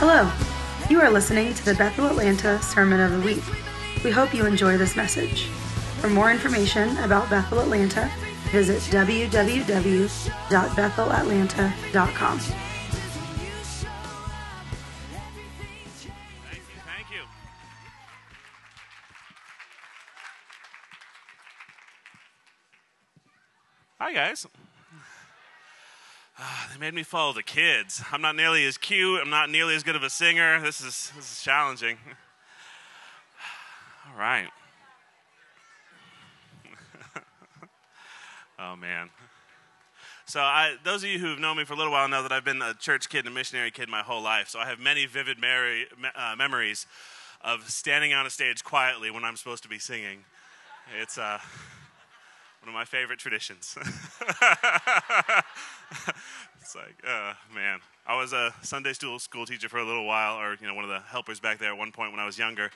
Hello. You are listening to the Bethel Atlanta Sermon of the Week. We hope you enjoy this message. For more information about Bethel Atlanta, visit www.bethelatlanta.com. Thank you. Hi, guys. Made me follow the kids. I'm not nearly as cute. I'm not nearly as good of a singer. This is this is challenging. All right. oh man. So, I, those of you who've known me for a little while know that I've been a church kid and a missionary kid my whole life. So, I have many vivid meri- uh, memories of standing on a stage quietly when I'm supposed to be singing. It's uh, one of my favorite traditions. it's like, uh, man. I was a Sunday school school teacher for a little while, or you know, one of the helpers back there at one point when I was younger.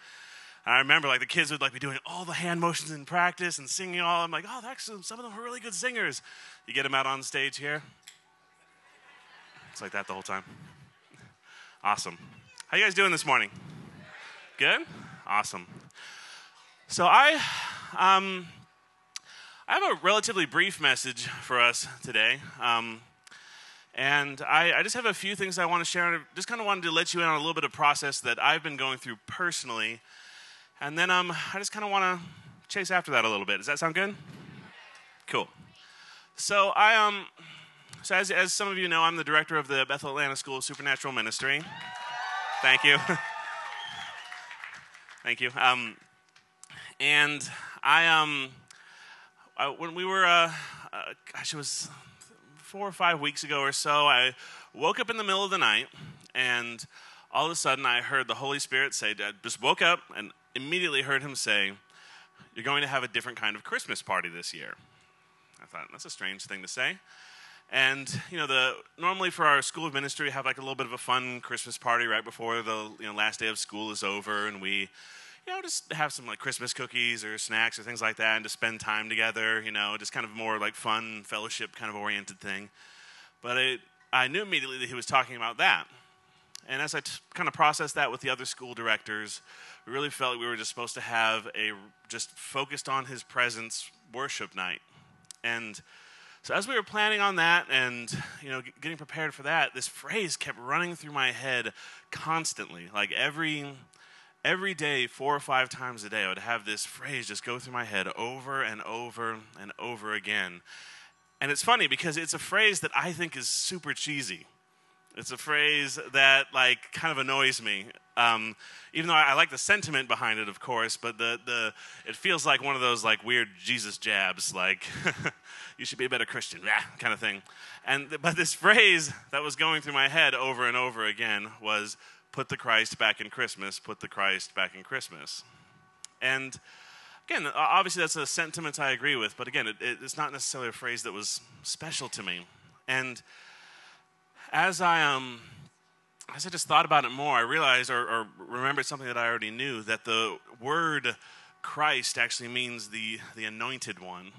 And I remember like the kids would like be doing all the hand motions in practice and singing all. I'm like, oh, actually, some of them are really good singers. You get them out on stage here. It's like that the whole time. Awesome. How you guys doing this morning? Good. Awesome. So I, um, I have a relatively brief message for us today. Um, and I, I, just have a few things I want to share. I just kind of wanted to let you in on a little bit of process that I've been going through personally and then um, I just kind of want to chase after that a little bit. Does that sound good? Cool. So I um, so as as some of you know, I'm the director of the Bethel Atlanta School of Supernatural Ministry. Thank you. Thank you. Um, and I um, I, when we were uh, uh, gosh, it was four or five weeks ago or so. I woke up in the middle of the night and all of a sudden I heard the Holy Spirit say, I just woke up and immediately heard him say, You're going to have a different kind of Christmas party this year. I thought, That's a strange thing to say. And you know, the normally for our school of ministry, we have like a little bit of a fun Christmas party right before the you know, last day of school is over, and we, you know, just have some like Christmas cookies or snacks or things like that, and to spend time together. You know, just kind of more like fun fellowship kind of oriented thing. But it, I knew immediately that he was talking about that. And as I t- kind of processed that with the other school directors, we really felt like we were just supposed to have a just focused on his presence worship night. And so as we were planning on that and you know getting prepared for that, this phrase kept running through my head constantly. Like every every day, four or five times a day, I would have this phrase just go through my head over and over and over again. And it's funny because it's a phrase that I think is super cheesy. It's a phrase that like kind of annoys me. Um, even though I, I, like the sentiment behind it, of course, but the, the it feels like one of those like weird Jesus jabs, like you should be a better Christian, kind of thing. And but this phrase that was going through my head over and over again was "Put the Christ back in Christmas. Put the Christ back in Christmas." And again, obviously that's a sentiment I agree with, but again, it, it, it's not necessarily a phrase that was special to me. And as I um, as I just thought about it more, I realized or, or remembered something that I already knew that the word Christ actually means the the anointed one.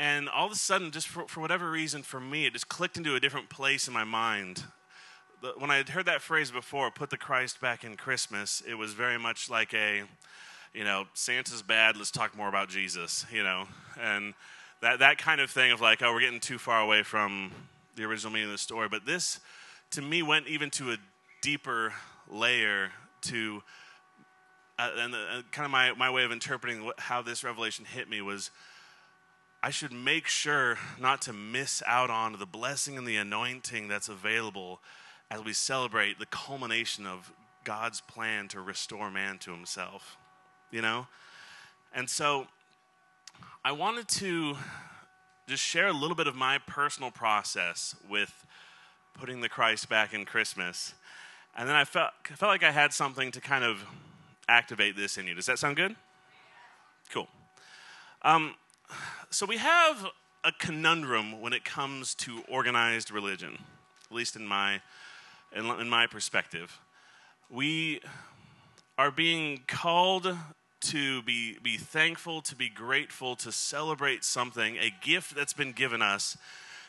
And all of a sudden, just for, for whatever reason, for me, it just clicked into a different place in my mind. The, when I had heard that phrase before, put the Christ back in Christmas, it was very much like a, you know, Santa's bad, let's talk more about Jesus, you know, and that, that kind of thing of like, oh, we're getting too far away from the original meaning of the story. But this, to me, went even to a deeper layer to, uh, and the, uh, kind of my, my way of interpreting what, how this revelation hit me was I should make sure not to miss out on the blessing and the anointing that's available as we celebrate the culmination of God's plan to restore man to himself. You know? And so I wanted to just share a little bit of my personal process with putting the Christ back in Christmas. And then I felt, felt like I had something to kind of activate this in you. Does that sound good? Cool. Um, so we have a conundrum when it comes to organized religion, at least in my, in, in my perspective. We are being called to be, be thankful, to be grateful, to celebrate something, a gift that's been given us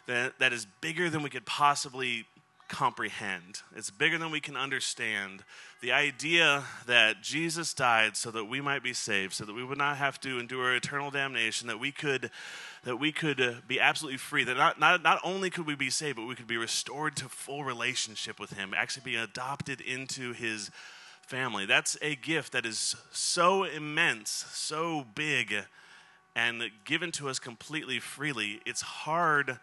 that, that is bigger than we could possibly comprehend. It's bigger than we can understand. The idea that Jesus died so that we might be saved, so that we would not have to endure eternal damnation, that we could that we could uh, be absolutely free, that not, not, not only could we be saved, but we could be restored to full relationship with Him, actually be adopted into His family. That's a gift that is so immense, so big, and given to us completely freely. It's hard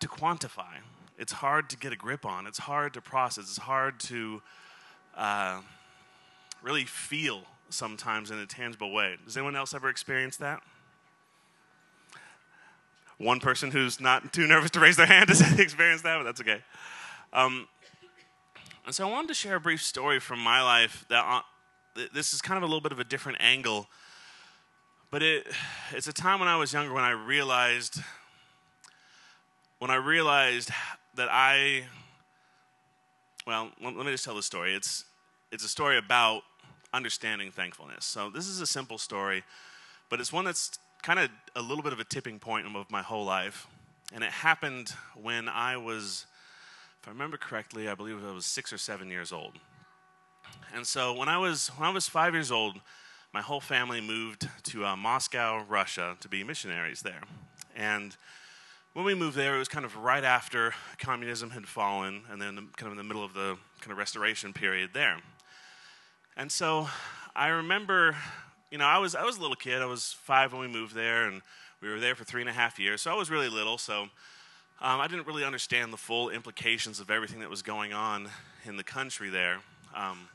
to quantify it's hard to get a grip on. It's hard to process. It's hard to uh, really feel sometimes in a tangible way. Does anyone else ever experience that? One person who's not too nervous to raise their hand has experienced that, but that's okay. Um, and so I wanted to share a brief story from my life that uh, this is kind of a little bit of a different angle, but it, it's a time when I was younger when I realized when I realized that I, well, let me just tell the story. It's, it's a story about understanding thankfulness. So this is a simple story, but it's one that's kind of a little bit of a tipping point of my whole life. And it happened when I was, if I remember correctly, I believe I was six or seven years old. And so when I was when I was five years old, my whole family moved to uh, Moscow, Russia, to be missionaries there. And when we moved there, it was kind of right after communism had fallen, and then kind of in the middle of the kind of restoration period there. And so I remember, you know, I was I was a little kid. I was five when we moved there, and we were there for three and a half years. So I was really little. So um, I didn't really understand the full implications of everything that was going on in the country there. Um,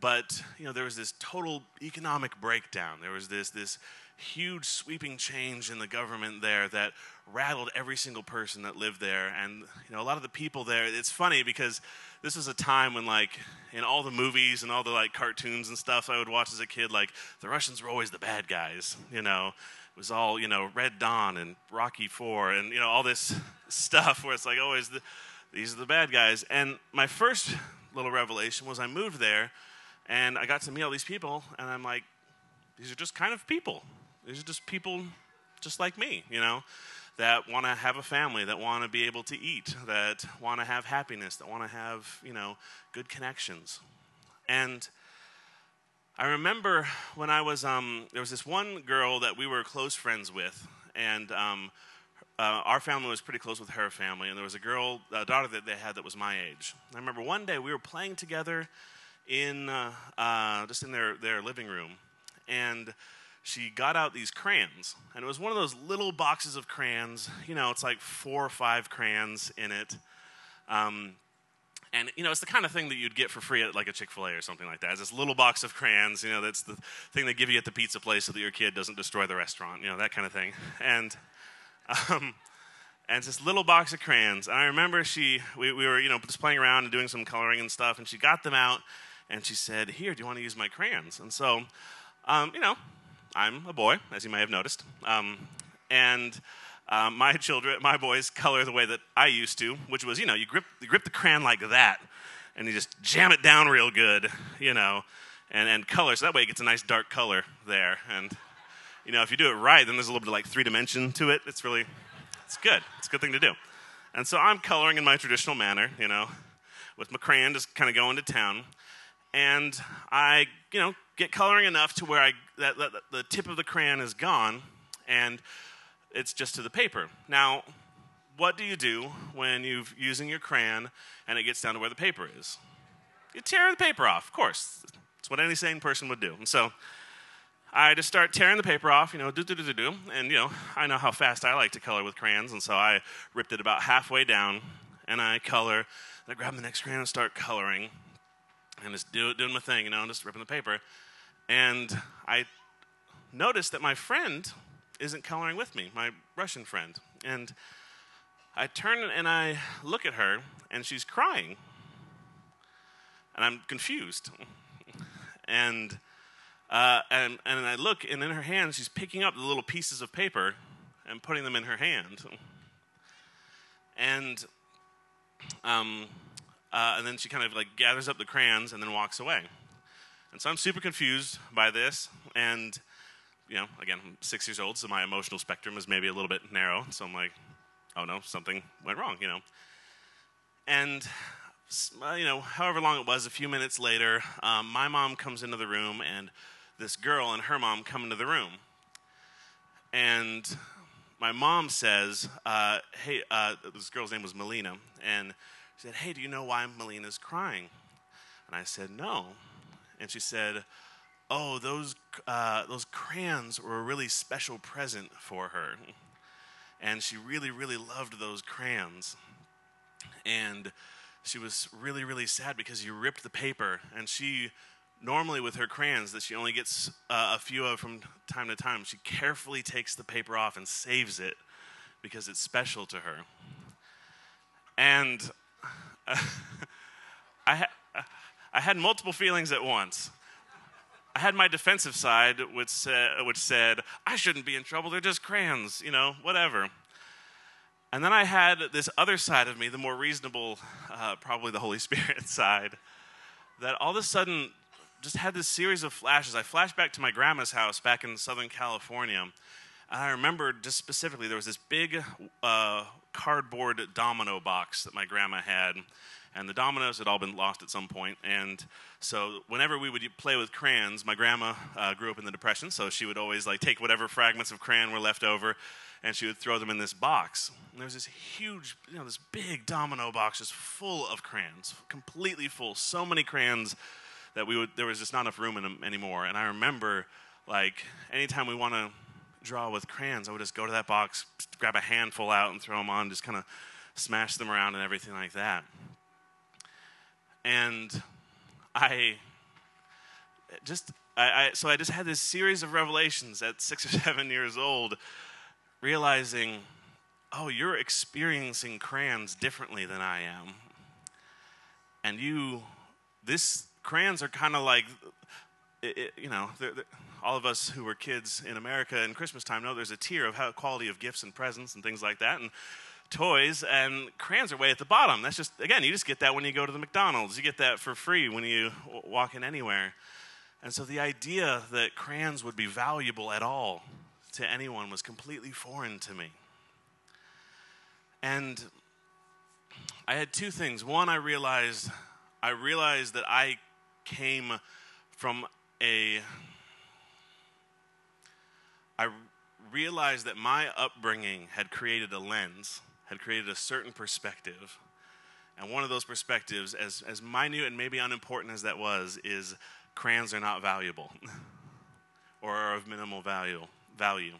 but you know, there was this total economic breakdown. There was this this huge sweeping change in the government there that rattled every single person that lived there. And you know a lot of the people there it's funny because this was a time when like in all the movies and all the like cartoons and stuff i would watch as a kid like the russians were always the bad guys you know? It was all you know red dawn and rocky 4 and you know all this stuff where it's like always the, these are the bad guys. And my first little revelation was i moved there and i got to meet all these people and i'm like these are just kind of people these are just people just like me, you know, that want to have a family, that want to be able to eat, that want to have happiness, that want to have, you know, good connections. And I remember when I was, um, there was this one girl that we were close friends with, and um, uh, our family was pretty close with her family, and there was a girl, a daughter that they had that was my age. I remember one day we were playing together in, uh, uh, just in their, their living room, and she got out these crayons. And it was one of those little boxes of crayons. You know, it's like four or five crayons in it. Um, and, you know, it's the kind of thing that you'd get for free at like a Chick fil A or something like that. It's this little box of crayons. You know, that's the thing they give you at the pizza place so that your kid doesn't destroy the restaurant, you know, that kind of thing. And, um, and it's this little box of crayons. And I remember she, we, we were, you know, just playing around and doing some coloring and stuff. And she got them out and she said, Here, do you want to use my crayons? And so, um, you know, I'm a boy, as you may have noticed. Um, and um, my children, my boys, color the way that I used to, which was, you know, you grip, you grip the crayon like that, and you just jam it down real good, you know, and, and color. So that way it gets a nice dark color there. And, you know, if you do it right, then there's a little bit of like three dimension to it. It's really, it's good. It's a good thing to do. And so I'm coloring in my traditional manner, you know, with my crayon just kind of going to town. And I, you know, get coloring enough to where I, that, that, the tip of the crayon is gone and it's just to the paper. Now, what do you do when you're using your crayon and it gets down to where the paper is? You tear the paper off, of course. It's what any sane person would do. And so I just start tearing the paper off, you know, do, do, do, do, do. And, you know, I know how fast I like to color with crayons. And so I ripped it about halfway down and I color. And I grab the next crayon and start coloring and just do, doing my thing, you know, just ripping the paper. And I noticed that my friend isn't coloring with me, my Russian friend. And I turn and I look at her, and she's crying. And I'm confused. and, uh, and, and I look, and in her hand, she's picking up the little pieces of paper and putting them in her hand. And, um, uh, and then she kind of like gathers up the crayons and then walks away. And so I'm super confused by this. And, you know, again, I'm six years old, so my emotional spectrum is maybe a little bit narrow. So I'm like, oh no, something went wrong, you know. and uh, you know, however long it was, a few minutes later, um, my mom comes into the room, and this girl and her mom come into the room. And my mom says, uh, Hey, uh, this girl's name was Melina, and she said, Hey, do you know why Melina's crying? And I said, No. And she said, Oh, those, uh, those crayons were a really special present for her. And she really, really loved those crayons. And she was really, really sad because you ripped the paper. And she, normally with her crayons that she only gets uh, a few of from time to time, she carefully takes the paper off and saves it because it's special to her. And uh, I, I had multiple feelings at once. I had my defensive side, which, which said, I shouldn't be in trouble, they're just crayons, you know, whatever. And then I had this other side of me, the more reasonable, uh, probably the Holy Spirit side, that all of a sudden just had this series of flashes. I flashed back to my grandma's house back in Southern California. I remember just specifically there was this big uh, cardboard domino box that my grandma had. And the dominoes had all been lost at some point. And so whenever we would play with crayons, my grandma uh, grew up in the Depression, so she would always like take whatever fragments of crayon were left over and she would throw them in this box. And there was this huge, you know, this big domino box just full of crayons, completely full. So many crayons that we would there was just not enough room in them anymore. And I remember, like, anytime we want to draw with crayons, I would just go to that box, grab a handful out, and throw them on, just kind of smash them around and everything like that. And I just I, I, so I just had this series of revelations at six or seven years old realizing, oh, you're experiencing crayons differently than I am. And you, this crayons are kind of like, it, it, you know, they're, they're, all of us who were kids in America in Christmas time know there's a tier of how quality of gifts and presents and things like that. And toys and crayons are way at the bottom. That's just, again, you just get that when you go to the McDonald's. You get that for free when you walk in anywhere. And so the idea that crayons would be valuable at all to anyone was completely foreign to me. And I had two things. One, I realized I realized that I came from a I realized that my upbringing had created a lens, had created a certain perspective. And one of those perspectives, as, as minute and maybe unimportant as that was, is crayons are not valuable or are of minimal value value.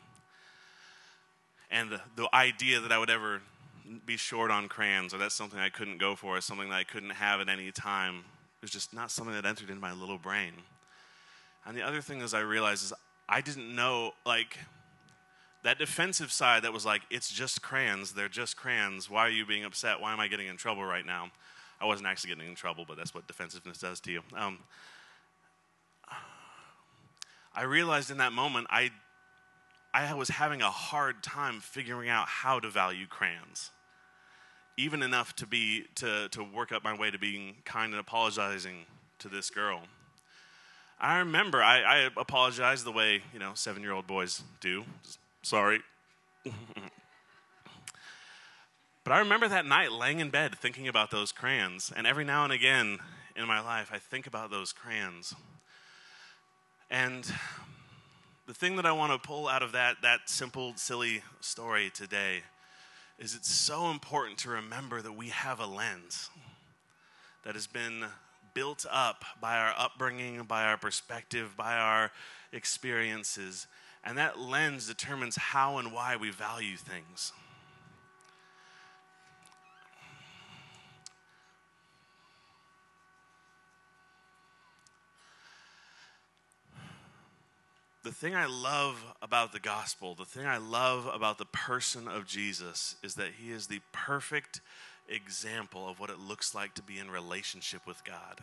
And the, the idea that I would ever be short on crayons or that's something I couldn't go for, or something that I couldn't have at any time, was just not something that entered into my little brain. And the other thing is I realized is I didn't know, like, that defensive side that was like, it's just crayons, they're just crayons. Why are you being upset? Why am I getting in trouble right now? I wasn't actually getting in trouble, but that's what defensiveness does to you. Um, I realized in that moment I I was having a hard time figuring out how to value crayons. Even enough to be to, to work up my way to being kind and apologizing to this girl. I remember I, I the way, you know, seven year old boys do. Just, sorry. but I remember that night laying in bed thinking about those crayons. And every now and again in my life, I think about those crayons. And the thing that I want to pull out of that, that simple, silly story today is it's so important to remember that we have a lens that has been built up by our upbringing, by our perspective, by our experiences. And that lens determines how and why we value things. the thing I love about the gospel, the thing I love about the person of Jesus is that he is the perfect example of what it looks like to be in relationship with God,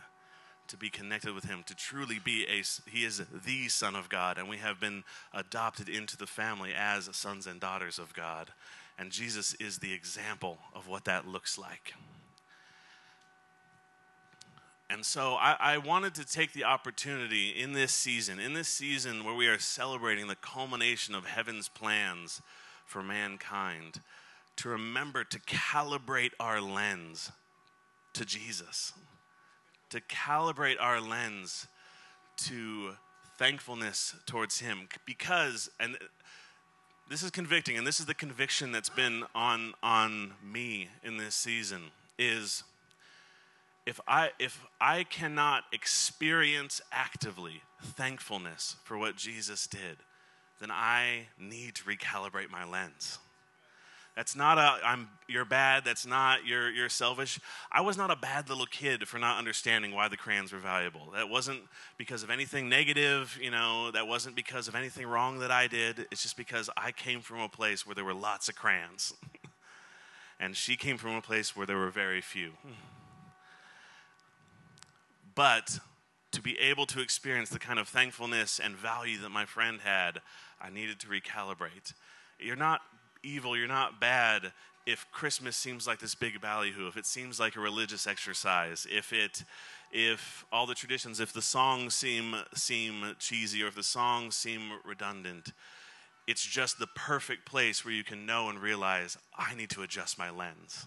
to be connected with him, to truly be a he is the son of God and we have been adopted into the family as sons and daughters of God. And Jesus is the example of what that looks like. And so I, I, wanted to take the opportunity in this season, in this season where we are celebrating the culmination of heaven's plans for mankind, to remember to calibrate our lens to Jesus, to calibrate our lens to thankfulness towards Him. Because, and this is convicting, and this is the conviction that's been on, on me in this season, is if I, if I cannot experience actively thankfulness for what Jesus did, then I need to recalibrate my lens. That's not a I'm you're bad. That's not you're you're selfish. I was not a bad little kid for not understanding why the crayons were valuable. That wasn't because of anything negative, you know, that wasn't because of anything wrong that I did. It's just because I came from a place where there were lots of crayons. and she came from a place where there were very few. But to be able to experience the kind of thankfulness and value that my friend had, I needed to recalibrate. You're not evil, you're not bad if Christmas seems like this big ballyhoo, if it seems like a religious exercise, if it if all the traditions, if the songs seem seem cheesy or if the songs seem redundant, it's just the perfect place where you can know and realize I need to adjust my lens.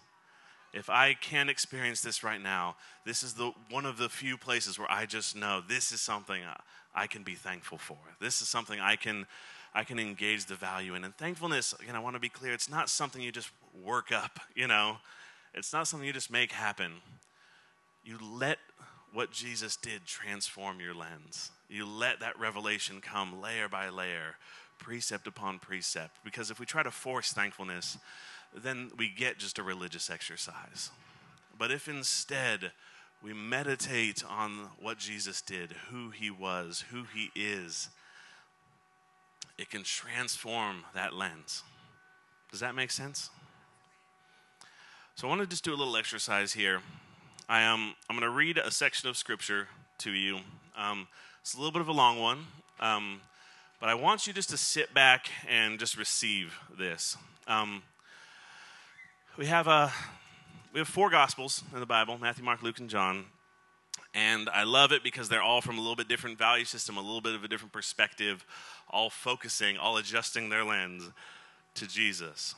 If I can experience this right now, this is the one of the few places where I just know this is something I can be thankful for. This is something I can I can engage the value in. And thankfulness, again, I want to be clear, it's not something you just work up, you know. It's not something you just make happen. You let what Jesus did transform your lens. You let that revelation come layer by layer, precept upon precept. Because if we try to force thankfulness, then we get just a religious exercise. But if instead we meditate on what Jesus did, who he was, who he is, it can transform that lens. Does that make sense? So I want to just do a little exercise here. I am I'm going to read a section of scripture to you. Um, it's a little bit of a long one, um, but I want you just to sit back and just receive this. Um, we have a uh, we have four gospels in the Bible: Matthew, Mark, Luke, and John. And I love it because they're all from a little bit different value system, a little bit of a different perspective, all focusing, all adjusting their lens to Jesus.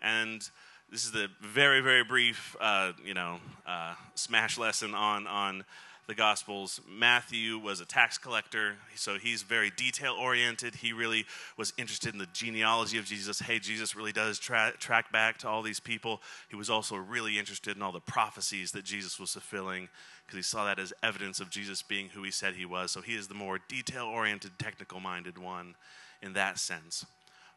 And this is the very, very brief, uh, you know, uh, smash lesson on on the Gospels. Matthew was a tax collector, so he's very detail oriented. He really was interested in the genealogy of Jesus. Hey, Jesus really does tra- track back to all these people. He was also really interested in all the prophecies that Jesus was fulfilling because he saw that as evidence of Jesus being who he said he was. So he is the more detail oriented, technical minded one in that sense.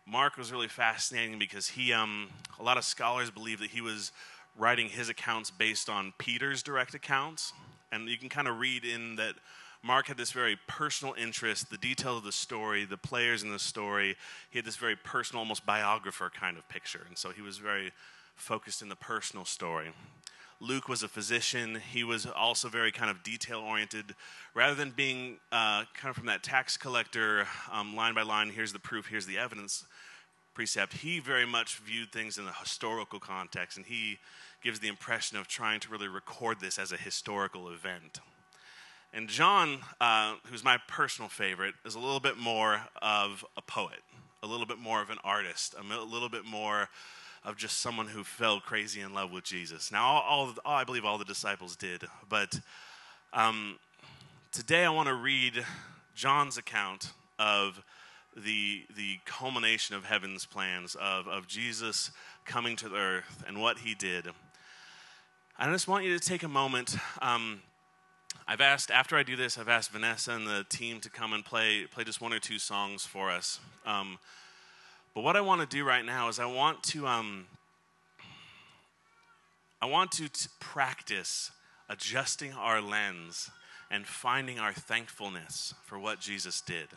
Mark was really fascinating because he, um, a lot of scholars believe that he was writing his accounts based on Peter's direct accounts. And you can kind of read in that Mark had this very personal interest, the detail of the story, the players in the story. He had this very personal, almost biographer kind of picture. And so he was very focused in the personal story. Luke was a physician. He was also very kind of detail oriented. Rather than being uh, kind of from that tax collector, um, line by line, here's the proof, here's the evidence precept, he very much viewed things in a historical context, and he gives the impression of trying to really record this as a historical event. And John, uh, who's my personal favorite, is a little bit more of a poet, a little bit more of an artist, a little bit more of just someone who fell crazy in love with Jesus. Now, all, all, all I believe all the disciples did, but um, today I want to read John's account of the, the culmination of heaven's plans, of, of Jesus coming to the earth and what he did. I just want you to take a moment. Um, I've asked, after I do this, I've asked Vanessa and the team to come and play, play just one or two songs for us. Um, but what I want to do right now is I want to um, I want to t- practice adjusting our lens and finding our thankfulness for what Jesus did.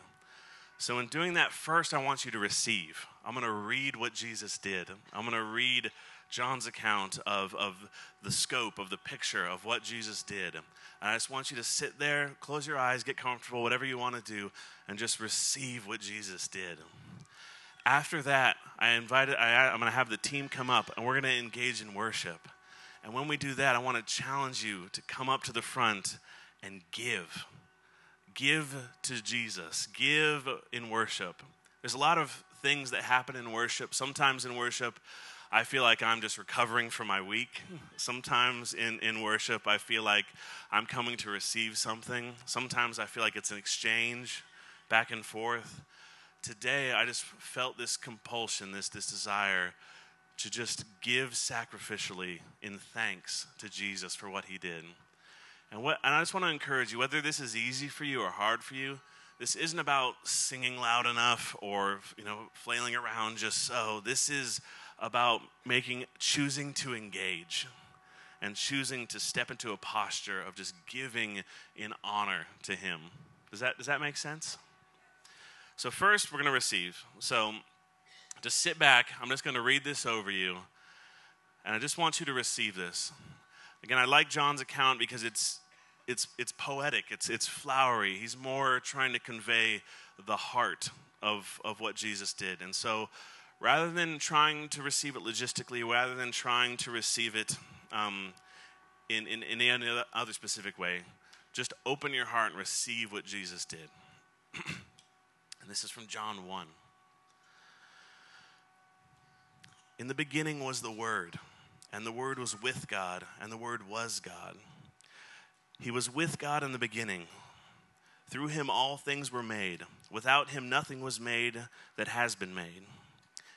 So, in doing that, first, I want you to receive. I'm going to read what Jesus did. I'm going to read John's account of, of the scope, of the picture of what Jesus did. And I just want you to sit there, close your eyes, get comfortable, whatever you want to do, and just receive what Jesus did. After that, I invited, I, I'm going to have the team come up and we're going to engage in worship. And when we do that, I want to challenge you to come up to the front and give. Give to Jesus. Give in worship. There's a lot of things that happen in worship. Sometimes in worship, I feel like I'm just recovering from my week. Sometimes in, in worship, I feel like I'm coming to receive something. Sometimes I feel like it's an exchange back and forth. Today, I just felt this compulsion, this, this desire to just give sacrificially in thanks to Jesus for what he did. And, what, and I just want to encourage you, whether this is easy for you or hard for you, this isn't about singing loud enough or you know flailing around just so. This is about making choosing to engage and choosing to step into a posture of just giving in honor to him. Does that does that make sense? So first we're going to receive. So just sit back. I'm just going to read this over you. And I just want you to receive this. Again, I like John's account because it's it's it's poetic, it's it's flowery. He's more trying to convey the heart of of what Jesus did. And so rather than trying to receive it logistically, rather than trying to receive it um, in, in, in any other specific way, just open your heart and receive what Jesus did. and this is from John 1. In the beginning was the Word, and the Word was with God, and the Word was God. He was with God in the beginning. Through him all things were made. Without him nothing was made that has been made.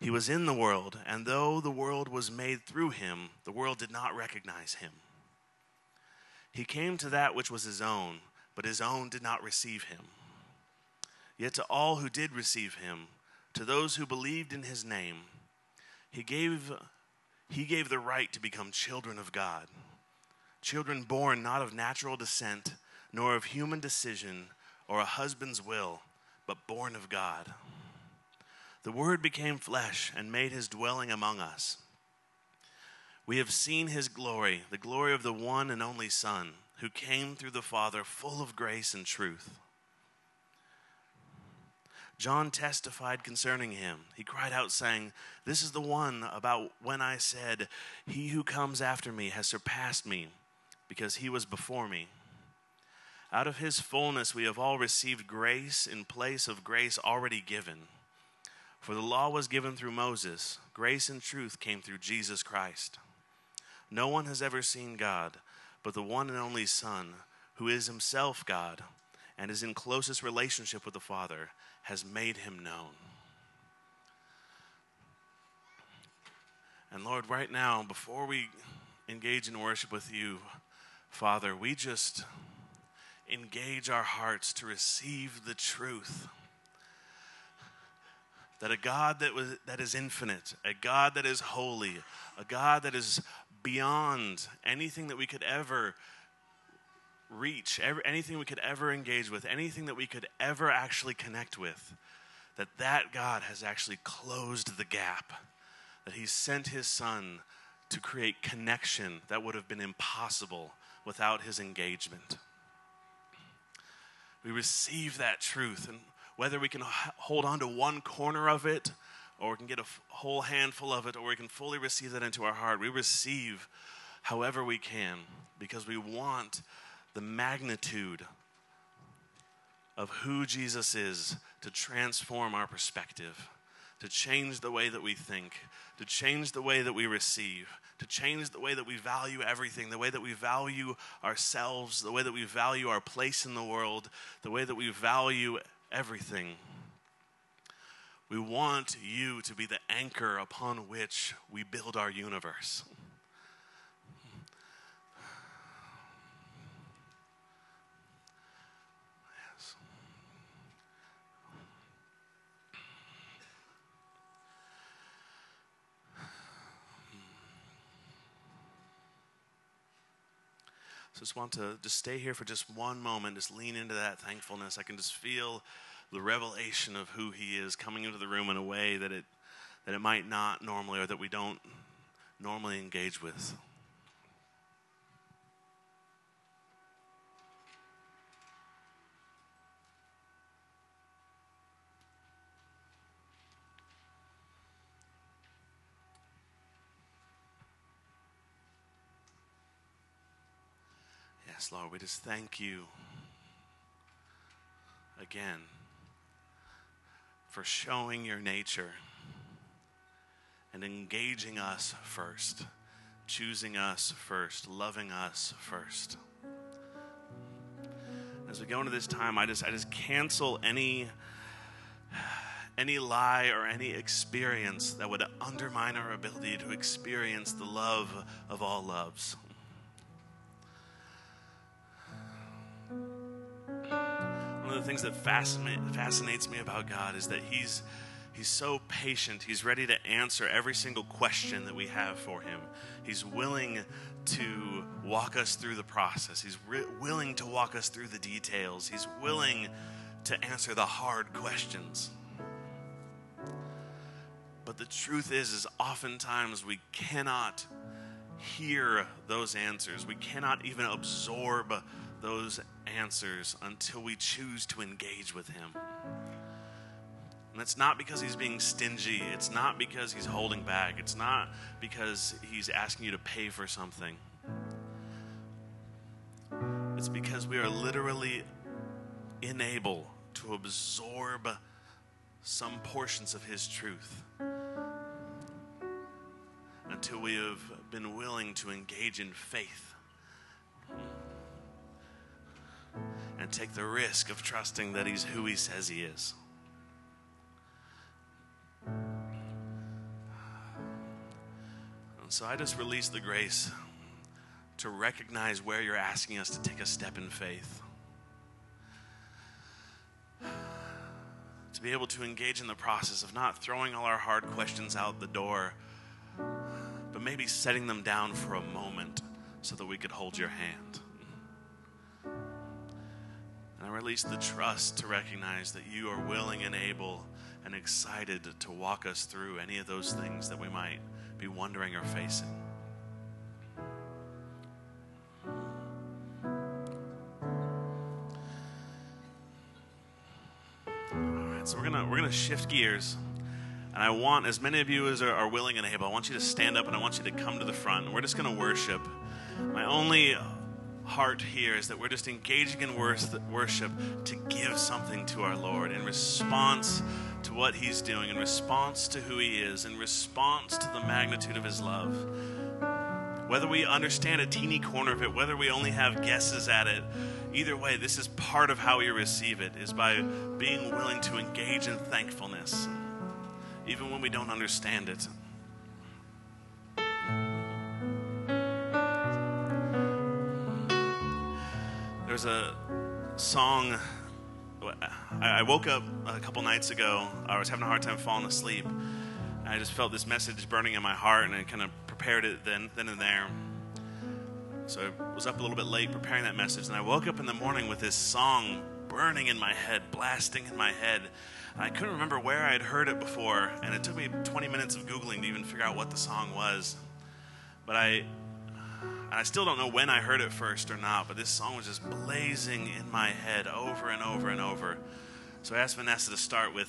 He was in the world, and though the world was made through him, the world did not recognize him. He came to that which was his own, but his own did not receive him. Yet to all who did receive him, to those who believed in his name, he gave, he gave the right to become children of God. Children born not of natural descent, nor of human decision or a husband's will, but born of God. The Word became flesh and made his dwelling among us. We have seen his glory, the glory of the one and only Son, who came through the Father, full of grace and truth. John testified concerning him. He cried out, saying, This is the one about when I said, He who comes after me has surpassed me, because he was before me. Out of his fullness we have all received grace in place of grace already given. For the law was given through Moses, grace and truth came through Jesus Christ. No one has ever seen God, but the one and only Son, who is himself God and is in closest relationship with the Father, has made him known. And Lord, right now, before we engage in worship with you, Father, we just engage our hearts to receive the truth that a God that, was, that is infinite, a God that is holy, a God that is beyond anything that we could ever reach, anything we could ever engage with, anything that we could ever actually connect with, that that God has actually closed the gap, that He sent His Son to create connection that would have been impossible without His engagement. We receive that truth and whether we can hold on to one corner of it or we can get a whole handful of it or we can fully receive that into our heart. We receive however we can because we want the magnitude of who Jesus is to transform our perspective, to change the way that we think, to change the way that we receive, to change the way that we value everything, the way that we value ourselves, the way that we value our place in the world, the way that we value everything. We want you to be the anchor upon which we build our universe. So just want to just stay here for just one moment, just lean into that thankfulness. I can just feel the revelation of who he is coming into the room in a way that it that it might not normally or that we don't normally engage with. Yes, Lord, we just thank you again for showing your nature and engaging us first, choosing us first, loving us first. As we go into this time, I just I just cancel any any lie or any experience that would undermine our ability to experience the love of all loves. Of the things that fascinates me about God is that He's He's so patient. He's ready to answer every single question that we have for him. He's willing to walk us through the process. He's re- willing to walk us through the details. He's willing to answer the hard questions. But the truth is is oftentimes we cannot hear those answers. We cannot even absorb those answers until we choose to engage with him. And it's not because he's being stingy. It's not because he's holding back. It's not because he's asking you to pay for something. It's because we are literally unable to absorb some portions of his truth until we have been willing to engage in faith and take the risk of trusting that he's who he says he is. And so I just release the grace to recognize where you're asking us to take a step in faith. To be able to engage in the process of not throwing all our hard questions out the door, but maybe setting them down for a moment so that we could hold your hand. And I release the trust to recognize that you are willing and able and excited to walk us through any of those things that we might be wondering or facing. All right, so we're gonna we're gonna shift gears, and I want as many of you as are, are willing and able. I want you to stand up and I want you to come to the front. We're just gonna worship. My only heart here is that we're just engaging in worship to give something to our Lord in response to what He's doing, in response to who He is, in response to the magnitude of His love. Whether we understand a teeny corner of it, whether we only have guesses at it, either way, this is part of how we receive it, is by being willing to engage in thankfulness, even when we don't understand it. There's a song. I woke up a couple nights ago. I was having a hard time falling asleep. I just felt this message burning in my heart, and I kind of prepared it then, then and there. So I was up a little bit late preparing that message, and I woke up in the morning with this song burning in my head, blasting in my head. I couldn't remember where I had heard it before, and it took me 20 minutes of Googling to even figure out what the song was. But I and I still don't know when I heard it first or not, but this song was just blazing in my head over and over and over. So I asked Vanessa to start with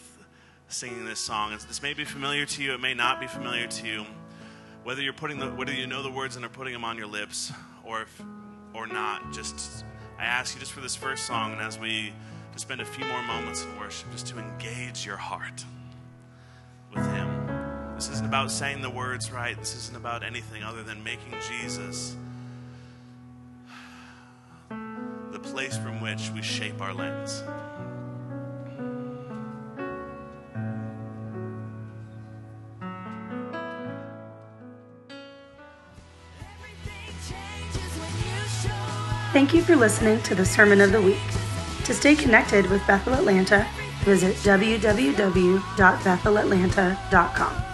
singing this song. This may be familiar to you, it may not be familiar to you. Whether you're putting the, whether you know the words and are putting them on your lips, or if, or not, just I ask you just for this first song, and as we just spend a few more moments in worship, just to engage your heart with Him. This isn't about saying the words right. This isn't about anything other than making Jesus place from which we shape our lens. Thank you for listening to the Sermon of the Week. To stay connected with Bethel Atlanta, visit www.bethelatlanta.com.